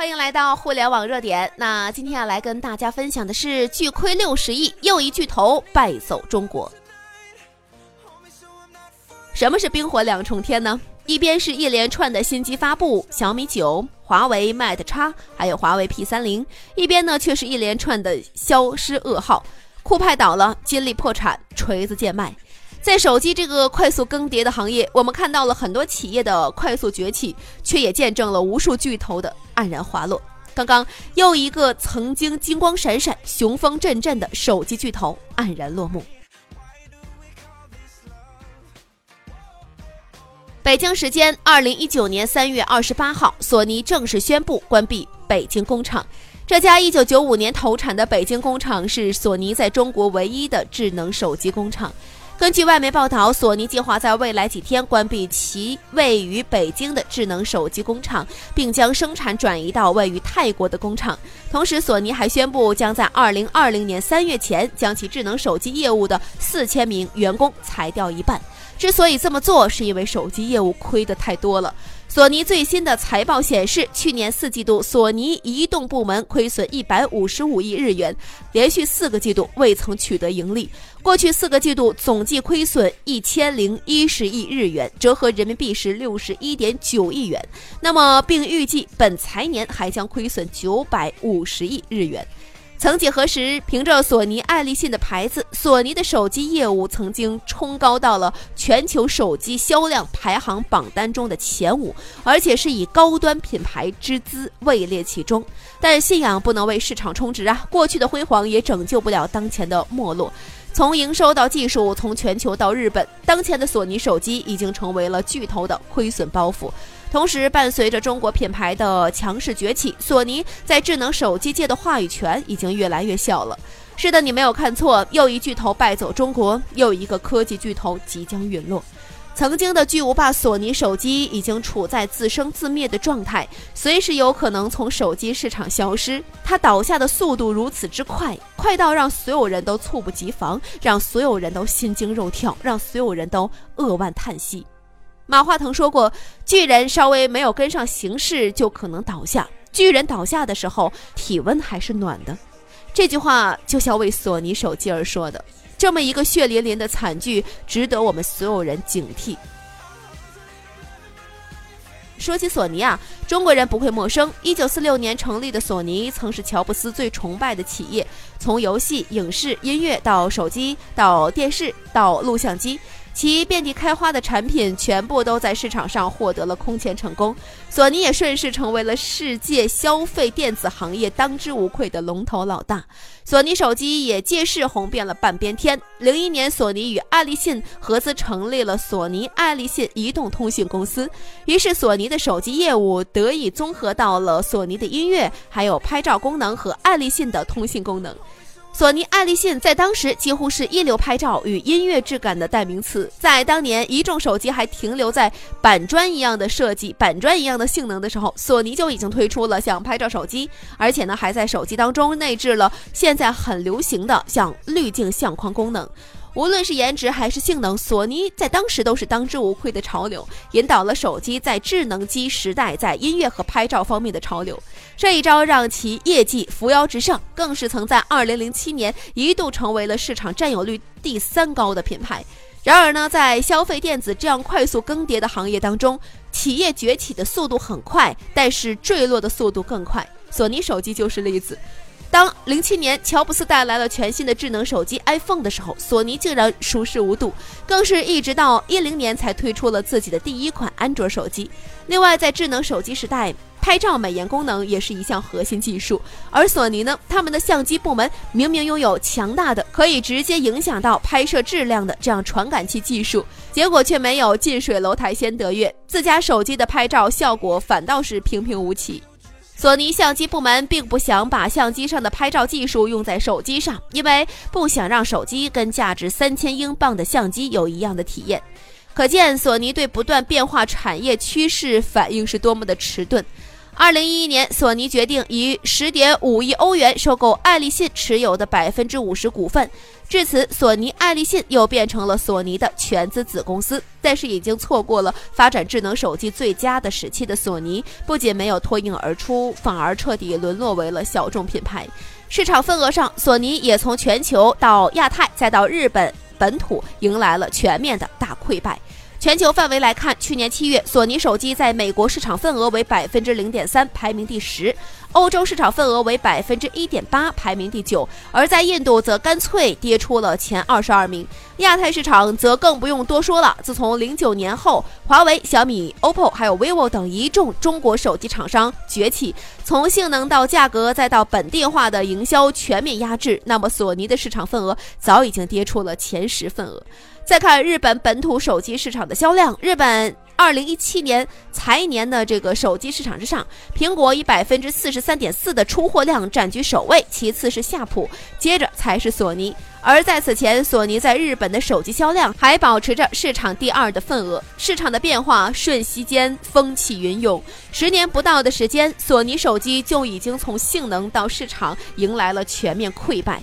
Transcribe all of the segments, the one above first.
欢迎来到互联网热点。那今天要来跟大家分享的是，巨亏六十亿，又一巨头败走中国。什么是冰火两重天呢？一边是一连串的新机发布，小米九、华为 Mate 叉，还有华为 P 三零；一边呢却是一连串的消失噩耗，酷派倒了，金立破产，锤子贱卖。在手机这个快速更迭的行业，我们看到了很多企业的快速崛起，却也见证了无数巨头的黯然滑落。刚刚又一个曾经金光闪闪、雄风阵阵的手机巨头黯然落幕。北京时间二零一九年三月二十八号，索尼正式宣布关闭北京工厂。这家一九九五年投产的北京工厂是索尼在中国唯一的智能手机工厂。根据外媒报道，索尼计划在未来几天关闭其位于北京的智能手机工厂，并将生产转移到位于泰国的工厂。同时，索尼还宣布将在二零二零年三月前将其智能手机业务的四千名员工裁掉一半。之所以这么做，是因为手机业务亏得太多了。索尼最新的财报显示，去年四季度索尼移动部门亏损一百五十五亿日元，连续四个季度未曾取得盈利。过去四个季度总计亏损一千零一十亿日元，折合人民币是六十一点九亿元。那么，并预计本财年还将亏损九百五十亿日元。曾几何时，凭着索尼爱立信的牌子，索尼的手机业务曾经冲高到了全球手机销量排行榜单中的前五，而且是以高端品牌之姿位列其中。但信仰不能为市场充值啊，过去的辉煌也拯救不了当前的没落。从营收到技术，从全球到日本，当前的索尼手机已经成为了巨头的亏损包袱。同时，伴随着中国品牌的强势崛起，索尼在智能手机界的话语权已经越来越小了。是的，你没有看错，又一巨头败走中国，又一个科技巨头即将陨落。曾经的巨无霸索尼手机已经处在自生自灭的状态，随时有可能从手机市场消失。它倒下的速度如此之快，快到让所有人都猝不及防，让所有人都心惊肉跳，让所有人都扼腕叹息。马化腾说过：“巨人稍微没有跟上形势，就可能倒下。巨人倒下的时候，体温还是暖的。”这句话就像为索尼手机而说的。这么一个血淋淋的惨剧，值得我们所有人警惕。说起索尼啊，中国人不会陌生。一九四六年成立的索尼，曾是乔布斯最崇拜的企业。从游戏、影视、音乐到手机，到电视，到录像机。其遍地开花的产品全部都在市场上获得了空前成功，索尼也顺势成为了世界消费电子行业当之无愧的龙头老大。索尼手机也借势红遍了半边天。零一年，索尼与爱立信合资成立了索尼爱立信移动通信公司，于是索尼的手机业务得以综合到了索尼的音乐、还有拍照功能和爱立信的通信功能。索尼爱立信在当时几乎是一流拍照与音乐质感的代名词。在当年一众手机还停留在板砖一样的设计、板砖一样的性能的时候，索尼就已经推出了像拍照手机，而且呢还在手机当中内置了现在很流行的像滤镜相框功能。无论是颜值还是性能，索尼在当时都是当之无愧的潮流，引导了手机在智能机时代在音乐和拍照方面的潮流。这一招让其业绩扶摇直上，更是曾在2007年一度成为了市场占有率第三高的品牌。然而呢，在消费电子这样快速更迭的行业当中，企业崛起的速度很快，但是坠落的速度更快。索尼手机就是例子。当零七年乔布斯带来了全新的智能手机 iPhone 的时候，索尼竟然熟视无睹，更是一直到一零年才推出了自己的第一款安卓手机。另外，在智能手机时代，拍照美颜功能也是一项核心技术。而索尼呢，他们的相机部门明明拥有强大的可以直接影响到拍摄质量的这样传感器技术，结果却没有近水楼台先得月，自家手机的拍照效果反倒是平平无奇。索尼相机部门并不想把相机上的拍照技术用在手机上，因为不想让手机跟价值三千英镑的相机有一样的体验。可见索尼对不断变化产业趋势反应是多么的迟钝。二零一一年，索尼决定以十点五亿欧元收购爱立信持有的百分之五十股份。至此，索尼爱立信又变成了索尼的全资子公司。但是，已经错过了发展智能手机最佳的时期的索尼，不仅没有脱颖而出，反而彻底沦落为了小众品牌。市场份额上，索尼也从全球到亚太，再到日本本土，迎来了全面的大溃败。全球范围来看，去年七月，索尼手机在美国市场份额为百分之零点三，排名第十；欧洲市场份额为百分之一点八，排名第九；而在印度则干脆跌出了前二十二名。亚太市场则更不用多说了。自从零九年后，华为、小米、OPPO 还有 vivo 等一众中国手机厂商崛起，从性能到价格再到本地化的营销全面压制，那么索尼的市场份额早已经跌出了前十份额。再看日本本土手机市场的销量，日本二零一七年财年的这个手机市场之上，苹果以百分之四十三点四的出货量占据首位，其次是夏普，接着才是索尼。而在此前，索尼在日本的手机销量还保持着市场第二的份额。市场的变化瞬息间风起云涌，十年不到的时间，索尼手机就已经从性能到市场迎来了全面溃败。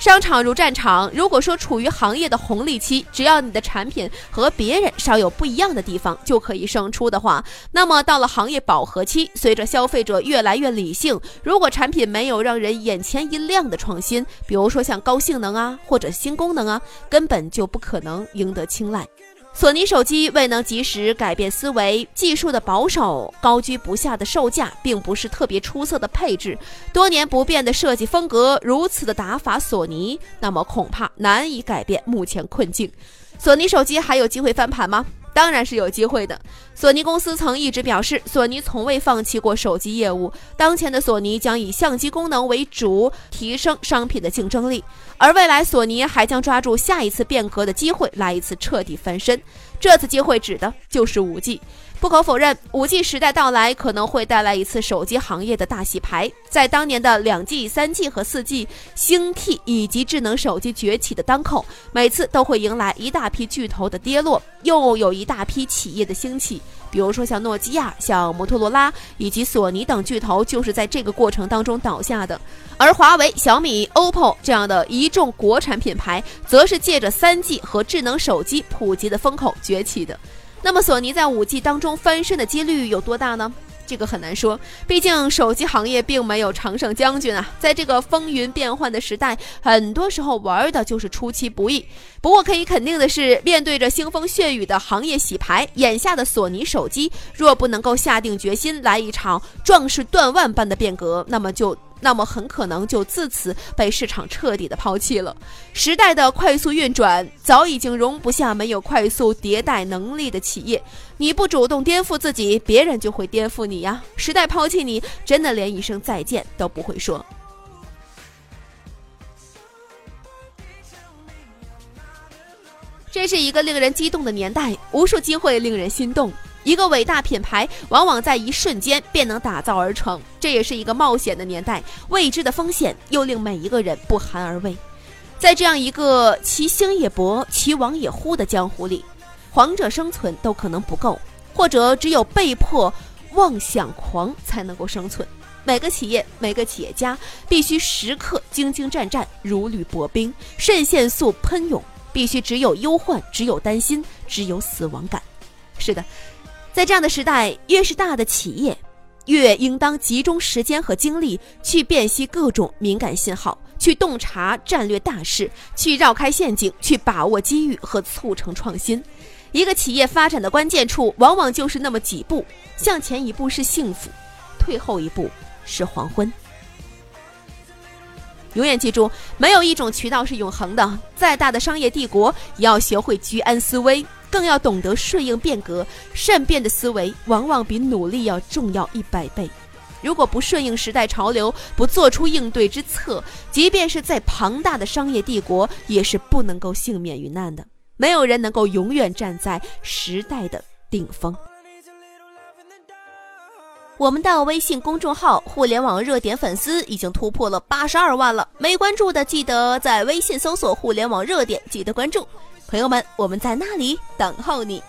商场如战场，如果说处于行业的红利期，只要你的产品和别人稍有不一样的地方，就可以胜出的话，那么到了行业饱和期，随着消费者越来越理性，如果产品没有让人眼前一亮的创新，比如说像高性能啊，或者新功能啊，根本就不可能赢得青睐。索尼手机未能及时改变思维，技术的保守，高居不下的售价，并不是特别出色的配置，多年不变的设计风格，如此的打法，索尼那么恐怕难以改变目前困境。索尼手机还有机会翻盘吗？当然是有机会的。索尼公司曾一直表示，索尼从未放弃过手机业务。当前的索尼将以相机功能为主，提升商品的竞争力。而未来，索尼还将抓住下一次变革的机会，来一次彻底翻身。这次机会指的就是五 G。不可否认，五 G 时代到来可能会带来一次手机行业的大洗牌。在当年的两 G、三 G 和四 G 兴替以及智能手机崛起的当口，每次都会迎来一大批巨头的跌落，又有一大批企业的兴起。比如说像诺基亚、像摩托罗拉以及索尼等巨头，就是在这个过程当中倒下的。而华为、小米、OPPO 这样的一众国产品牌，则是借着三 G 和智能手机普及的风口崛起的。那么，索尼在五 G 当中翻身的几率有多大呢？这个很难说，毕竟手机行业并没有常胜将军啊。在这个风云变幻的时代，很多时候玩的就是出其不意。不过可以肯定的是，面对着腥风血雨的行业洗牌，眼下的索尼手机若不能够下定决心来一场壮士断腕般的变革，那么就。那么很可能就自此被市场彻底的抛弃了。时代的快速运转早已经容不下没有快速迭代能力的企业。你不主动颠覆自己，别人就会颠覆你呀。时代抛弃你，真的连一声再见都不会说。这是一个令人激动的年代，无数机会令人心动。一个伟大品牌往往在一瞬间便能打造而成，这也是一个冒险的年代，未知的风险又令每一个人不寒而栗。在这样一个其兴也勃，其亡也忽的江湖里，皇者生存都可能不够，或者只有被迫妄想狂才能够生存。每个企业，每个企业家必须时刻兢兢战战，如履薄冰，肾腺素喷涌，必须只有忧患，只有担心，只有死亡感。是的。在这样的时代，越是大的企业，越应当集中时间和精力去辨析各种敏感信号，去洞察战略大势，去绕开陷阱，去把握机遇和促成创新。一个企业发展的关键处，往往就是那么几步：向前一步是幸福，退后一步是黄昏。永远记住，没有一种渠道是永恒的。再大的商业帝国，也要学会居安思危。更要懂得顺应变革，善变的思维往往比努力要重要一百倍。如果不顺应时代潮流，不做出应对之策，即便是在庞大的商业帝国，也是不能够幸免于难的。没有人能够永远站在时代的顶峰。我们的微信公众号“互联网热点”粉丝已经突破了八十二万了，没关注的记得在微信搜索“互联网热点”，记得关注。朋友们，我们在那里等候你。